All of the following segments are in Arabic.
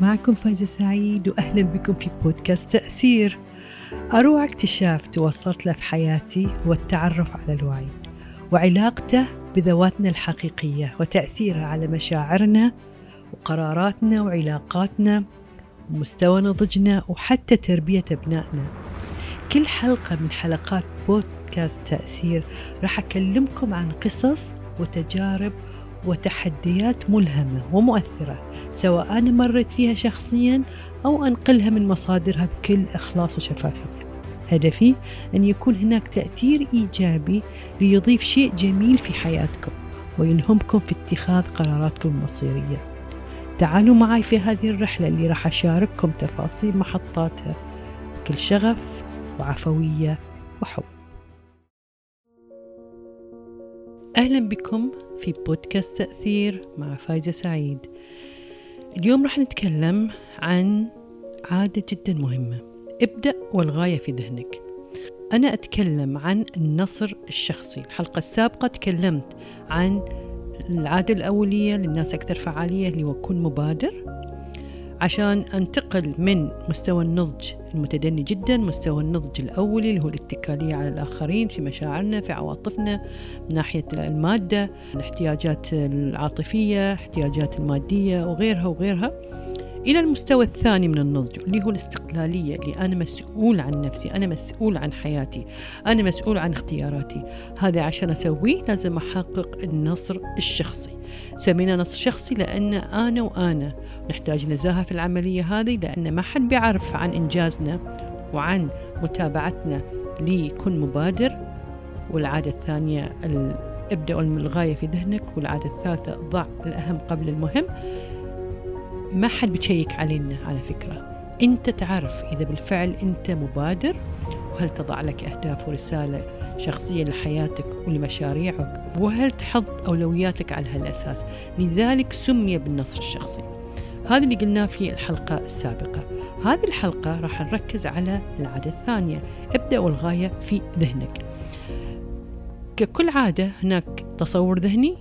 معكم فايزة سعيد وأهلا بكم في بودكاست تأثير. أروع اكتشاف توصلت له في حياتي هو التعرف على الوعي وعلاقته بذواتنا الحقيقية وتأثيرها على مشاعرنا وقراراتنا وعلاقاتنا ومستوى نضجنا وحتى تربية أبنائنا. كل حلقة من حلقات بودكاست تأثير راح أكلمكم عن قصص وتجارب وتحديات ملهمة ومؤثرة سواء أنا مريت فيها شخصيا أو أنقلها من مصادرها بكل إخلاص وشفافية. هدفي أن يكون هناك تأثير إيجابي ليضيف شيء جميل في حياتكم ويلهمكم في اتخاذ قراراتكم المصيرية. تعالوا معي في هذه الرحلة اللي راح أشارككم تفاصيل محطاتها. بكل شغف. وعفوية وحب. أهلا بكم في بودكاست تأثير مع فايزة سعيد. اليوم راح نتكلم عن عادة جدا مهمة. ابدأ والغاية في ذهنك. أنا أتكلم عن النصر الشخصي. الحلقة السابقة تكلمت عن العادة الأولية للناس أكثر فعالية اللي هو كن مبادر. عشان أنتقل من مستوى النضج المتدني جدا مستوى النضج الأولي اللي هو الاتكالية على الآخرين في مشاعرنا في عواطفنا من ناحية المادة الاحتياجات العاطفية احتياجات المادية وغيرها وغيرها. إلى المستوى الثاني من النضج اللي هو الاستقلالية اللي أنا مسؤول عن نفسي أنا مسؤول عن حياتي أنا مسؤول عن اختياراتي. هذا عشان أسويه لازم أحقق النصر الشخصي. سمينا نصر شخصي لأن أنا وأنا نحتاج نزاهة في العملية هذه لأن ما حد بيعرف عن إنجازنا وعن متابعتنا لكن مبادر. والعادة الثانية ابدأ الغاية في ذهنك والعادة الثالثة ضع الأهم قبل المهم. ما حد بيشيك علينا على فكرة. أنت تعرف إذا بالفعل أنت مبادر وهل تضع لك أهداف ورسالة شخصية لحياتك ولمشاريعك وهل تحط أولوياتك على هالأساس. لذلك سمي بالنصر الشخصي. هذا اللي قلناه في الحلقة السابقة. هذه الحلقة راح نركز على العادة الثانية ابدأ والغاية في ذهنك. ككل عادة هناك تصور ذهني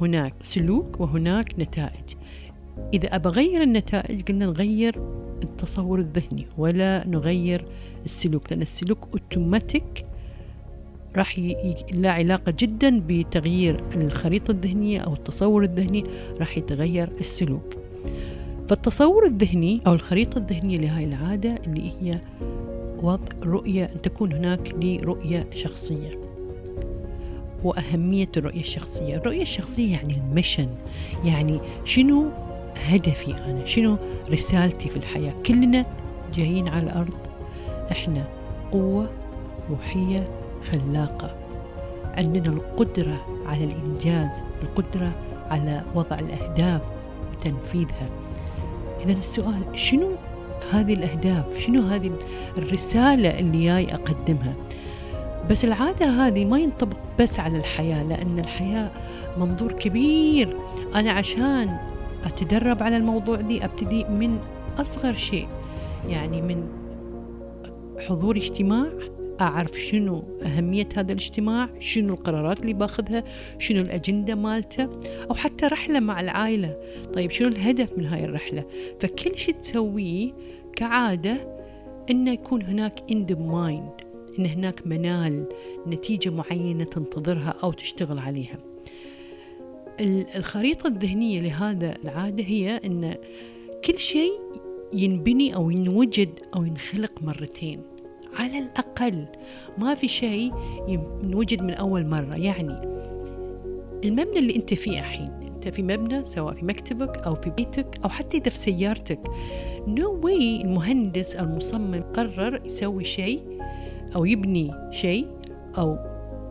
هناك سلوك وهناك نتائج. إذا أبى أغير النتائج قلنا نغير التصور الذهني ولا نغير السلوك لأن السلوك أوتوماتيك راح. لا علاقة جدا بتغيير الخريطة الذهنية أو التصور الذهني راح يتغير السلوك فالتصور الذهني أو الخريطة الذهنية لهاي العادة اللي هي وضع رؤية أن تكون هناك لرؤية شخصية وأهمية الرؤية الشخصية الرؤية الشخصية يعني المشن يعني شنو هدفي أنا. شنو رسالتي في الحياة؟ كلنا جايين على الأرض. إحنا قوة روحية خلاقة. عندنا القدرة على الإنجاز القدرة على وضع الأهداف وتنفيذها. إذا السؤال شنو هذه الأهداف؟ شنو هذه الرسالة اللي جاي أقدمها؟ بس العادة هذه ما ينطبق بس على الحياة لأن الحياة منظور كبير. أنا عشان أتدرب على الموضوع دي أبتدي من أصغر شيء. يعني من حضور اجتماع أعرف شنو أهمية هذا الاجتماع شنو القرارات اللي باخذها شنو الأجندة مالته أو حتى رحلة مع العائلة. طيب شنو الهدف من هاي الرحلة؟ فكل شيء تسويه كعادة إنه يكون هناك end mind إن هناك منال نتيجة معينة تنتظرها أو تشتغل عليها. الخريطة الذهنية لهذا العادة هي أن كل شيء ينبني أو ينوجد أو ينخلق مرتين. على الأقل ما في شيء ينوجد من أول مرة. يعني المبنى اللي أنت فيه الحين أنت في مبنى سواء في مكتبك أو في بيتك أو حتى إذا في سيارتك نو no واي المهندس أو المصمم قرر يسوي شيء أو يبني شيء أو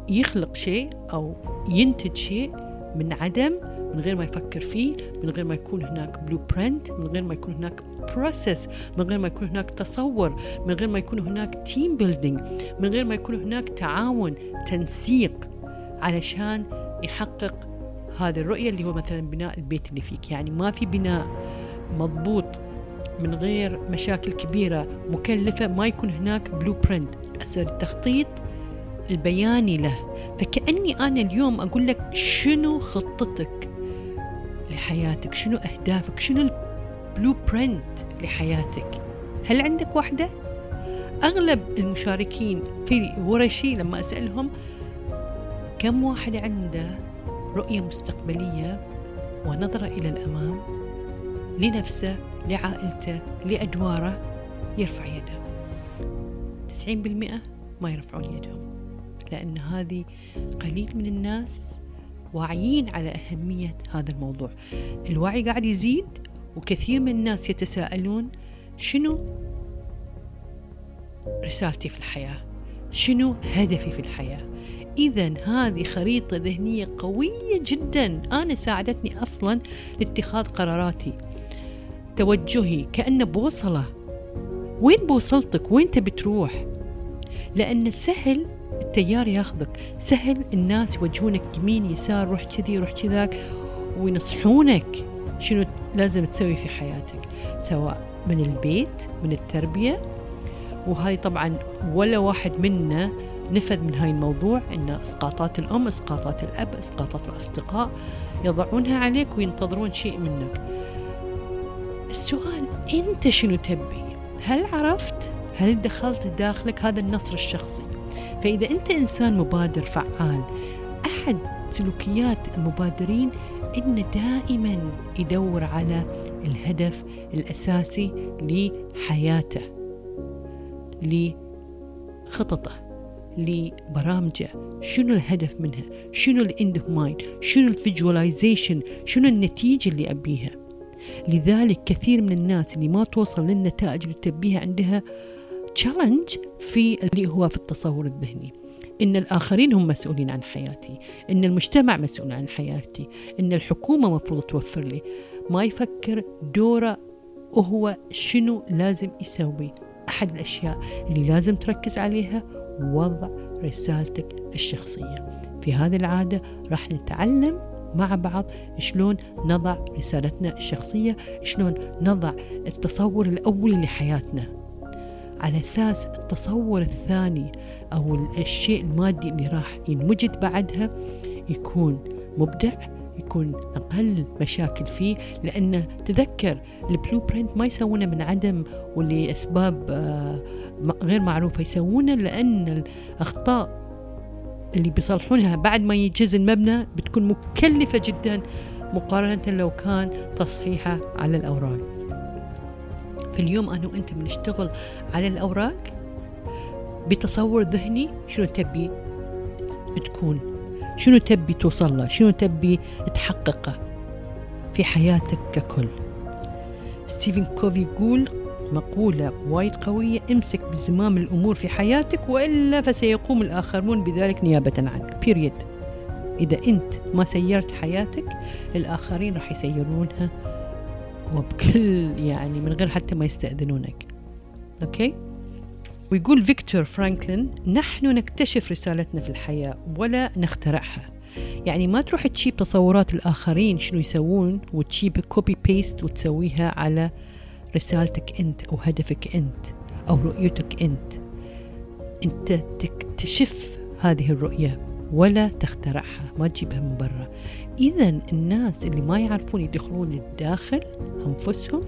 يخلق شيء أو ينتج شيء من عدم من غير ما يفكر فيه من غير ما يكون هناك blueprint من غير ما يكون هناك process من غير ما يكون هناك تصور من غير ما يكون هناك team building من غير ما يكون هناك تعاون تنسيق علشان يحقق هذه الرؤية اللي هو مثلا بناء البيت اللي فيك. يعني ما في بناء مضبوط من غير مشاكل كبيرة مكلفة ما يكون هناك blueprint التخطيط البياني له. فكأني أنا اليوم أقول لك شنو خطتك لحياتك؟ شنو أهدافك؟ شنو البلو برنت لحياتك؟ هل عندك واحدة؟ أغلب المشاركين في ورشي لما أسألهم كم واحد عنده رؤية مستقبلية ونظرة إلى الأمام لنفسه لعائلته لأدواره؟ يرفع يده. تسعين بالمئة ما يرفعون يدهم. لأن هذه قليل من الناس واعيين على أهمية هذا الموضوع. الوعي قاعد يزيد وكثير من الناس يتساءلون شنو رسالتي في الحياة؟ شنو هدفي في الحياة؟ إذا هذه خريطة ذهنية قوية جدا. أنا ساعدتني أصلا لاتخاذ قراراتي. توجهي كأنه بوصلة. وين بوصلتك؟ وين تبي تروح؟ لأن سهل التيار ياخذك. سهل الناس يوجهونك يمين يسار روح كذي روح كذاك وينصحونك شنو لازم تسوي في حياتك سواء من البيت من التربية. وهاي طبعا ولا واحد منا نفذ من هاي الموضوع إن أسقاطات الأم أسقاطات الأب أسقاطات الأصدقاء يضعونها عليك وينتظرون شيء منك. السؤال أنت شنو تبي؟ هل عرفت؟ هل دخلت داخلك؟ هذا النصر الشخصي. فإذا أنت إنسان مبادر فعال أحد سلوكيات المبادرين انه دائما يدور على الهدف الأساسي لحياته لخططه لبرامجه. شنو الهدف منها؟ شنو ال end of mind شنو ال visualization شنو النتيجة اللي أبيها؟ لذلك كثير من الناس اللي ما توصل للنتائج اللي تبيها عندها challenge في اللي هو في التصور الذهني. إن الآخرين هم مسؤولين عن حياتي إن المجتمع مسؤول عن حياتي إن الحكومة مفروض توفر لي. ما يفكر دوره وهو شنو لازم يسوي. أحد الأشياء اللي لازم تركز عليها وضع رسالتك الشخصية. في هذه العادة راح نتعلم مع بعض شلون نضع رسالتنا الشخصية شلون نضع التصور الأولي لحياتنا. على أساس التصور الثاني أو الشيء المادي اللي راح ينوجد بعدها يكون مبدع يكون أقل مشاكل فيه. لأن تذكر البلو برنت ما يسوونه من عدم ولأسباب آه، غير معروفة. يسوونه لأن الأخطاء اللي بيصلحونها بعد ما يجهز المبنى بتكون مكلفة جدا مقارنة لو كان تصحيحها على الأوراق. في اليوم أنا وأنت بنشتغل على الأوراق بتصور ذهني شنو تبي تكون شنو تبي توصل له شنو تبي تحققه في حياتك ككل. ستيفن كوفي يقول مقولة وايد قوية امسك بزمام الأمور في حياتك وإلا فسيقوم الآخرون بذلك نيابة عنك period إذا أنت ما سيرت حياتك الآخرين راح يسيرونها وبكل يعني من غير حتى ما يستأذنونك. okay؟ ويقول فيكتور فرانكل نحن نكتشف رسالتنا في الحياة ولا نخترعها. يعني ما تروح تجيب تصورات الآخرين شنو يسوون وتجيب copy paste وتسويها على رسالتك أنت أو هدفك أنت أو رؤيتك أنت. أنت تكتشف هذه الرؤية ولا تخترعها. ما تجيبها من برا. إذا الناس اللي ما يعرفون يدخلون الداخل أنفسهم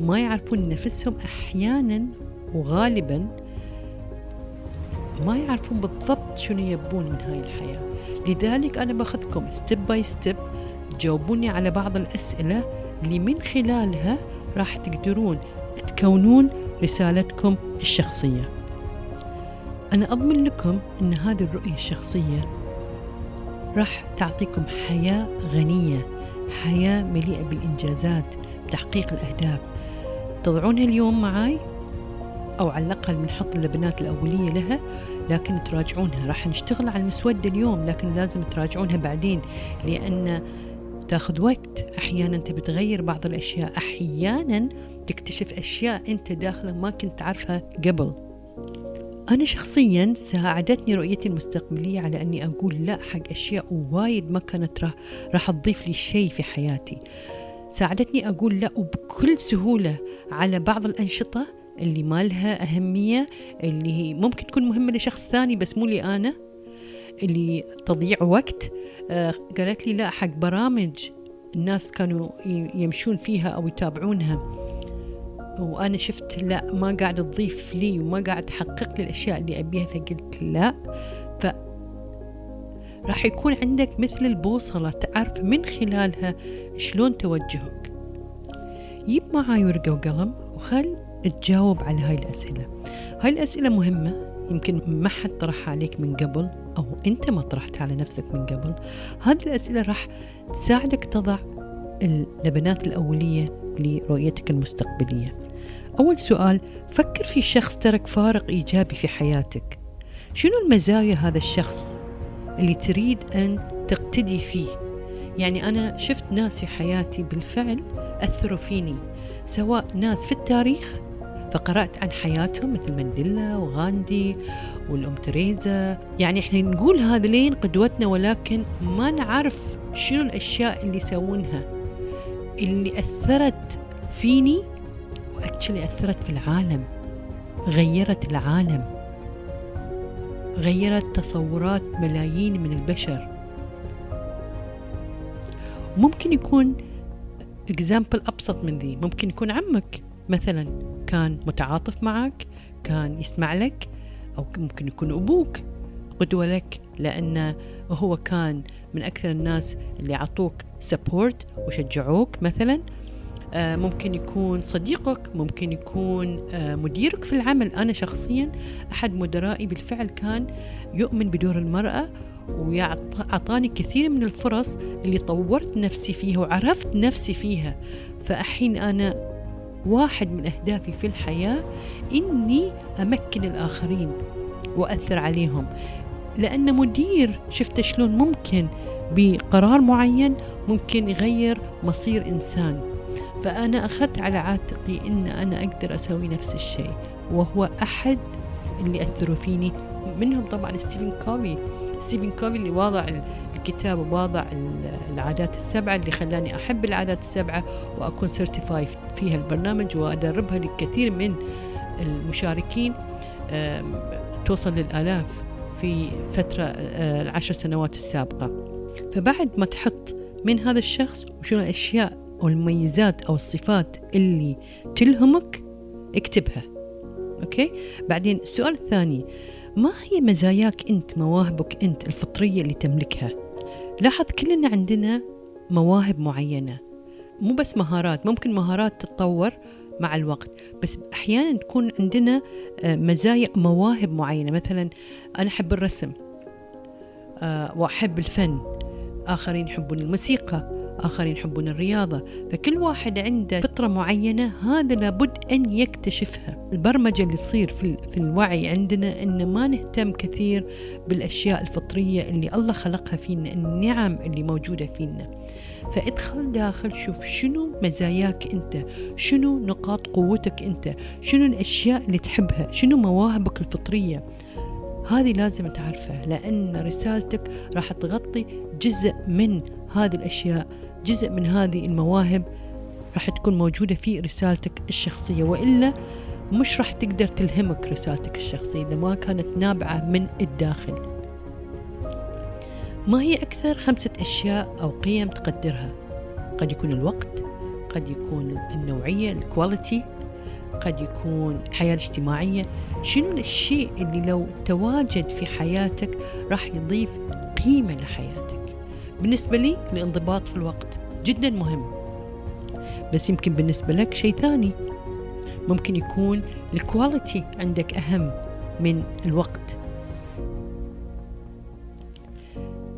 ما يعرفون نفسهم أحيانا وغالبا ما يعرفون بالضبط شنو يبون من هاي الحياة. لذلك أنا بأخذكم step by step تجاوبوني على بعض الأسئلة اللي من خلالها راح تقدرون تكونون رسالتكم الشخصية. أنا أضمن لكم أن هذه الرؤية الشخصية راح تعطيكم حياة غنية حياة مليئة بالإنجازات بتحقيق الأهداف. تضعونها اليوم معاي؟ أو على الأقل بنحط اللبنات الأولية لها لكن تراجعونها. راح نشتغل على المسودة اليوم لكن لازم تراجعونها بعدين لأن تاخذ وقت. أحيانا أنت بتغير بعض الأشياء أحيانا تكتشف أشياء أنت داخلك ما كنت تعرفها قبل. أنا شخصيا ساعدتني رؤيتي المستقبلية على أني أقول لا حق أشياء وايد ما كانت راح, راح تضيف لي شيء في حياتي. ساعدتني أقول لا وبكل سهولة على بعض الأنشطة اللي ما لها أهمية اللي ممكن تكون مهمة لشخص ثاني بس مو لي أنا اللي تضيع وقت. آه، قالت لي لا حق برامج الناس كانوا يمشون فيها أو يتابعونها. وأنا شفت لا ما قاعد تضيف لي وما قاعد تحقق لي الأشياء اللي أبيها فقلت لا. ف راح يكون عندك مثل البوصلة تعرف من خلالها شلون توجهك. جيب معاي ورقة وقلم وخل تجاوب على هاي الأسئلة. هاي الأسئلة مهمة يمكن ما حد طرحها عليك من قبل أو أنت ما طرحتها على نفسك من قبل. هذه الأسئلة راح تساعدك تضع اللبنات الأولية لرؤيتك المستقبلية. أول سؤال فكر في شخص ترك فارق إيجابي في حياتك. شنو المزايا هذا الشخص اللي تريد أن تقتدي فيه؟ يعني أنا شفت ناس في حياتي بالفعل أثروا فيني سواء ناس في التاريخ فقرأت عن حياتهم مثل مانديلا وغاندي والأم تريزا. يعني إحنا نقول هذلين قدوتنا ولكن ما نعرف شنو الأشياء اللي يسوونها. اللي أثرت فيني وأكشلي أثرت في العالم غيرت العالم غيرت تصورات ملايين من البشر. ممكن يكون اكزامبل أبسط من ذي. ممكن يكون عمك مثلا كان متعاطف معك كان يسمع لك أو ممكن يكون أبوك قدوة لك لأنه هو كان من أكثر الناس اللي عطوك سبورت وشجعوك مثلا. ممكن يكون صديقك ممكن يكون آه، مديرك في العمل. أنا شخصيا أحد مدرائي بالفعل كان يؤمن بدور المرأة وأعطاني كثير من الفرص اللي طورت نفسي فيها وعرفت نفسي فيها. فأحين أنا واحد من أهدافي في الحياة إني أمكن الآخرين وأثر عليهم. لأن مدير شفت شلون ممكن بقرار معين ممكن يغير مصير إنسان. فأنا أخذت على عاتقي إن أنا أقدر أسوي نفس الشيء وهو أحد اللي أثروا فيني منهم طبعا ستيفن كوفي. ستيفن كوفي اللي واضع الكتاب وواضع العادات السبعة اللي خلاني أحب العادات السبعة وأكون certified فيها البرنامج وأدربها لكثير من المشاركين. توصل للآلاف في فترة آه، العشر سنوات السابقة. فبعد ما تحط من هذا الشخص وشنو الأشياء أو المميزات أو الصفات اللي تلهمك اكتبها. أوكي؟ بعدين السؤال الثاني ما هي مزاياك أنت مواهبك أنت الفطرية اللي تملكها؟ لاحظ كلنا عندنا مواهب معينة. مو بس مهارات ممكن مهارات تتطور مع الوقت بس أحيانا تكون عندنا آه، مزايا مواهب معينة. مثلا أنا أحب الرسم آه، وأحب الفن آخرين يحبون الموسيقى. آخرين يحبون الرياضة فكل واحد عنده فطرة معينة هذا لابد أن يكتشفها. البرمجة اللي تصير في, في الوعي عندنا أن ما نهتم كثير بالأشياء الفطرية اللي الله خلقها فينا النعم اللي موجودة فينا. فادخل داخل شوف شنو مزاياك أنت شنو نقاط قوتك أنت شنو الأشياء اللي تحبها شنو مواهبك الفطرية. هذه لازم تعرفها لأن رسالتك راح تغطي جزء من هذه الأشياء. جزء من هذه المواهب راح تكون موجودة في رسالتك الشخصية وإلا مش راح تقدر تلهمك رسالتك الشخصية إذا ما كانت نابعة من الداخل. ما هي أكثر خمسة أشياء أو قيم تقدرها؟ قد يكون الوقت قد يكون النوعية الكواليتي قد يكون الحياة الاجتماعية شنو الشيء اللي لو تواجد في حياتك راح يضيف قيمة لحياتك؟ بالنسبة لي الانضباط في الوقت جدا مهم. بس يمكن بالنسبة لك شيء ثاني. ممكن يكون ال quality عندك أهم من الوقت.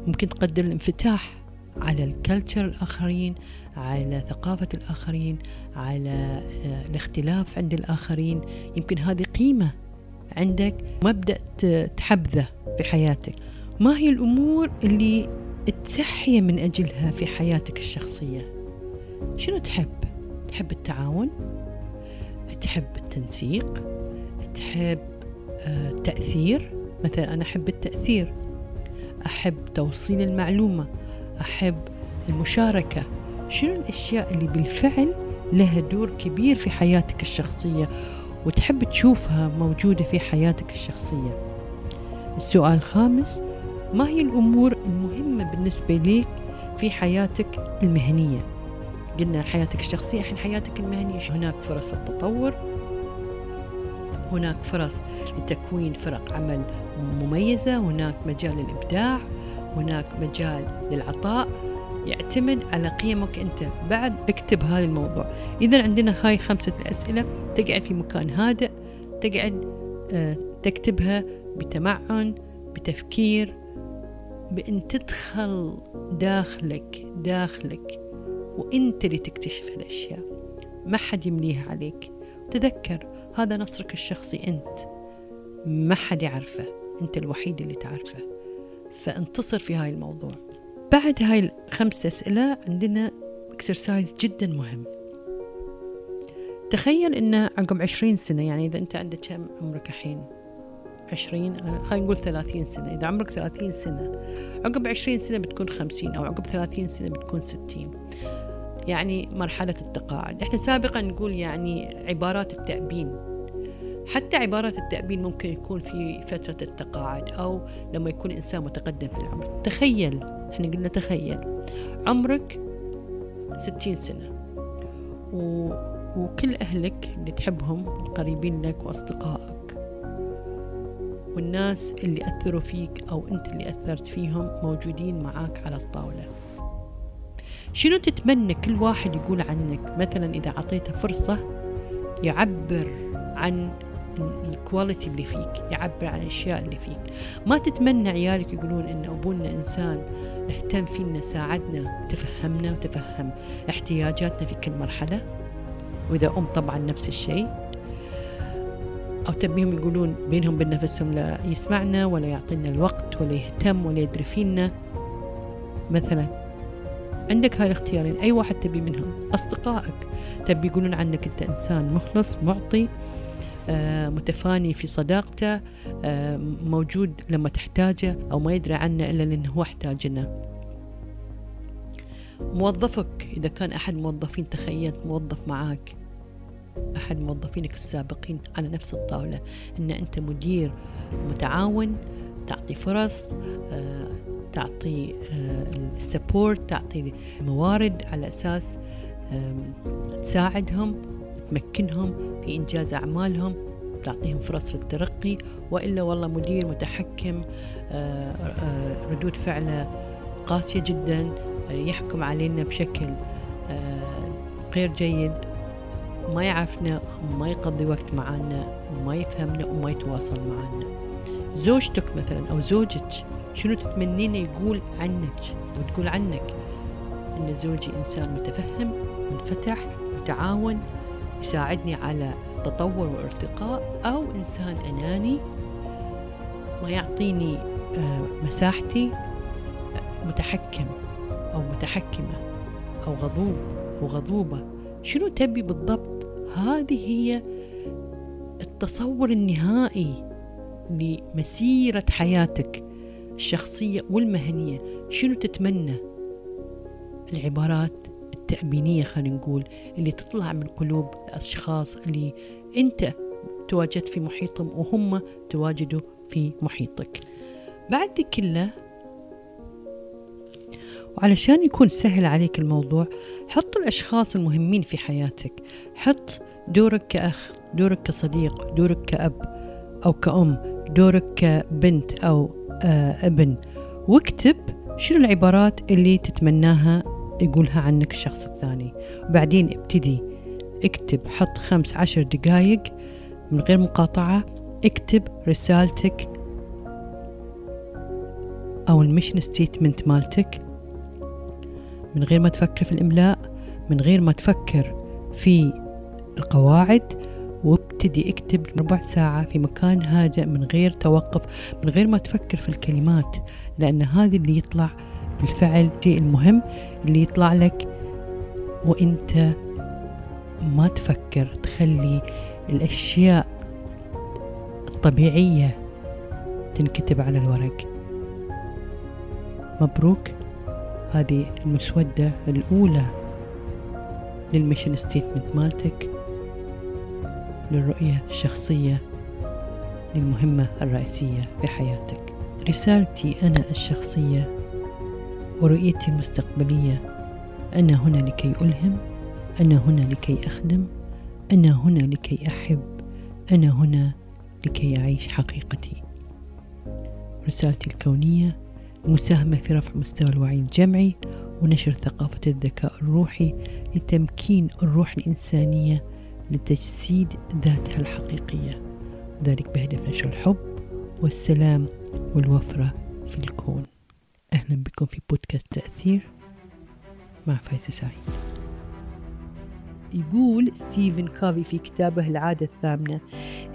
ممكن تقدر الانفتاح على ال culture الآخرين على ثقافة الآخرين على آه، الاختلاف عند الآخرين. يمكن هذه قيمة عندك مبدأ تحبذه في حياتك. ما هي الأمور اللي تحيا من أجلها في حياتك الشخصية. شنو تحب؟ تحب التعاون؟ تحب التنسيق؟ تحب التأثير؟ آه، مثلا أنا أحب التأثير. أحب توصيل المعلومة. أحب المشاركة. شنو الأشياء اللي بالفعل لها دور كبير في حياتك الشخصية وتحب تشوفها موجودة في حياتك الشخصية؟ السؤال الخامس ما هي الأمور المهمة بالنسبة لك في حياتك المهنية؟ قلنا حياتك الشخصية الحين حياتك المهنية. هناك فرص التطور هناك فرص لتكوين فرق عمل مميزة هناك مجال للإبداع هناك مجال للعطاء. يعتمد على قيمك أنت. بعد اكتب هذا الموضوع. إذا عندنا هاي خمسة أسئلة تقعد في مكان هادئ تقعد آه، تكتبها بتمعن بتفكير بأن تدخل داخلك داخلك وأنت اللي تكتشف هالاشياء ما حد يمليها عليك. تذكر هذا نصرك الشخصي أنت. ما حد يعرفه. أنت الوحيد اللي تعرفه. فانتصر في هاي الموضوع. بعد هاي الخمس أسئلة عندنا اكسرسايز جدا مهم. تخيل ان عقب عشرين سنة يعني إذا أنت عندك كم عمرك الحين؟ عشرين خلينا نقول ثلاثين سنة. إذا عمرك ثلاثين سنة عقب عشرين سنة بتكون خمسين أو عقب ثلاثين سنة بتكون ستين. يعني مرحلة التقاعد. إحنا سابقا نقول يعني عبارات التأبين. حتى عبارات التأبين ممكن يكون في فترة التقاعد أو لما يكون إنسان متقدم في العمر. تخيل إحنا قلنا تخيل. عمرك ستين سنة. و... وكل أهلك اللي تحبهم قريبين لك وأصدقائك. والناس اللي أثروا فيك أو أنت اللي أثرت فيهم موجودين معاك على الطاولة. شنو تتمنى كل واحد يقول عنك؟ مثلا إذا أعطيته فرصة يعبر عن الكواليتي اللي فيك يعبر عن الأشياء اللي فيك. ما تتمنى عيالك يقولون إن أبونا إنسان اهتم فينا ساعدنا تفهمنا وتفهم احتياجاتنا في كل مرحلة؟ وإذا أم طبعا نفس الشيء. أو تبيهم يقولون بينهم بين نفسهم لا يسمعنا ولا يعطينا الوقت ولا يهتم ولا يدري فينا. مثلا عندك هاي الاختيارين أي واحد تبي منهم؟ أصدقائك. تبي يقولون عنك أنت إنسان مخلص معطي آه، متفاني في صداقته آه، موجود لما تحتاجه أو ما يدري عنه إلا لأنه هو احتاجنا موظفك إذا كان أحد موظفين تخيلت موظف معاك أحد موظفينك السابقين على نفس الطاولة أن أنت مدير متعاون تعطي فرص آه، تعطي السبورت تعطي موارد على أساس تساعدهم تمكنهم في إنجاز أعمالهم تعطيهم فرص للترقي وإلا والله مدير متحكم آه، آه، ردود فعله قاسية جدا آه، يحكم علينا بشكل غير جيد. ما يعرفنا وما يقضي وقت معنا وما يفهمنا وما يتواصل معنا زوجتك مثلا أو زوجك شنو تتمنين يقول عنك؟ وتقول عنك أن زوجي إنسان متفهم منفتح متعاون يساعدني على التطور والارتقاء أو إنسان أناني ما يعطيني آه، مساحتي متحكم أو متحكمة أو غضوب وغضوبة. شنو تبي بالضبط هذه هي التصور النهائي لمسيرة حياتك الشخصية والمهنية. شنو تتمنى؟ العبارات التأمينية خلينا نقول اللي تطلع من قلوب الأشخاص اللي أنت تواجدت في محيطهم وهم تواجدوا في محيطك. بعد كله وعلشان يكون سهل عليك الموضوع حط الأشخاص المهمين في حياتك. حط دورك كأخ دورك كصديق دورك كأب أو كأم دورك كبنت أو آه ابن. واكتب شنو العبارات اللي تتمناها يقولها عنك الشخص الثاني. وبعدين ابتدي. اكتب حط خمس عشر دقايق من غير مقاطعة. اكتب رسالتك أو ال mission statement مالتك. من غير ما تفكر في الإملاء من غير ما تفكر في القواعد وابتدي اكتب ربع ساعة في مكان هادئ من غير توقف من غير ما تفكر في الكلمات لأن هذا اللي يطلع بالفعل شيء المهم اللي يطلع لك وإنت ما تفكر. تخلي الأشياء الطبيعية تنكتب على الورق. مبروك. هذه المسودة الأولى لل mission statement مالتك للرؤية الشخصية للمهمة الرئيسية في حياتك. رسالتي أنا الشخصية ورؤيتي المستقبلية. أنا هنا لكي ألهم. أنا هنا لكي أخدم. أنا هنا لكي أحب. أنا هنا لكي أعيش حقيقتي. رسالتي الكونية المساهمة في رفع مستوى الوعي الجمعي ونشر ثقافة الذكاء الروحي لتمكين الروح الإنسانية لتجسيد ذاتها الحقيقية. ذلك بهدف نشر الحب والسلام والوفرة في الكون. أهلا بكم في بودكاست تأثير مع فايزة سعيد. يقول ستيفن كافي في كتابه العادة الثامنة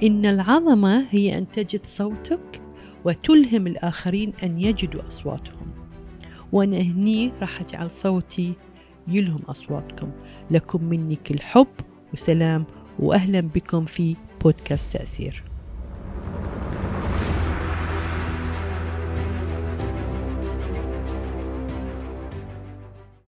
إن العظمة هي أن تجد صوتك وتلهم الآخرين أن يجدوا أصواتهم. وأنا هني راح أجعل صوتي يلهم أصواتكم. لكم مني كل حب وسلام وأهلا بكم في بودكاست تأثير.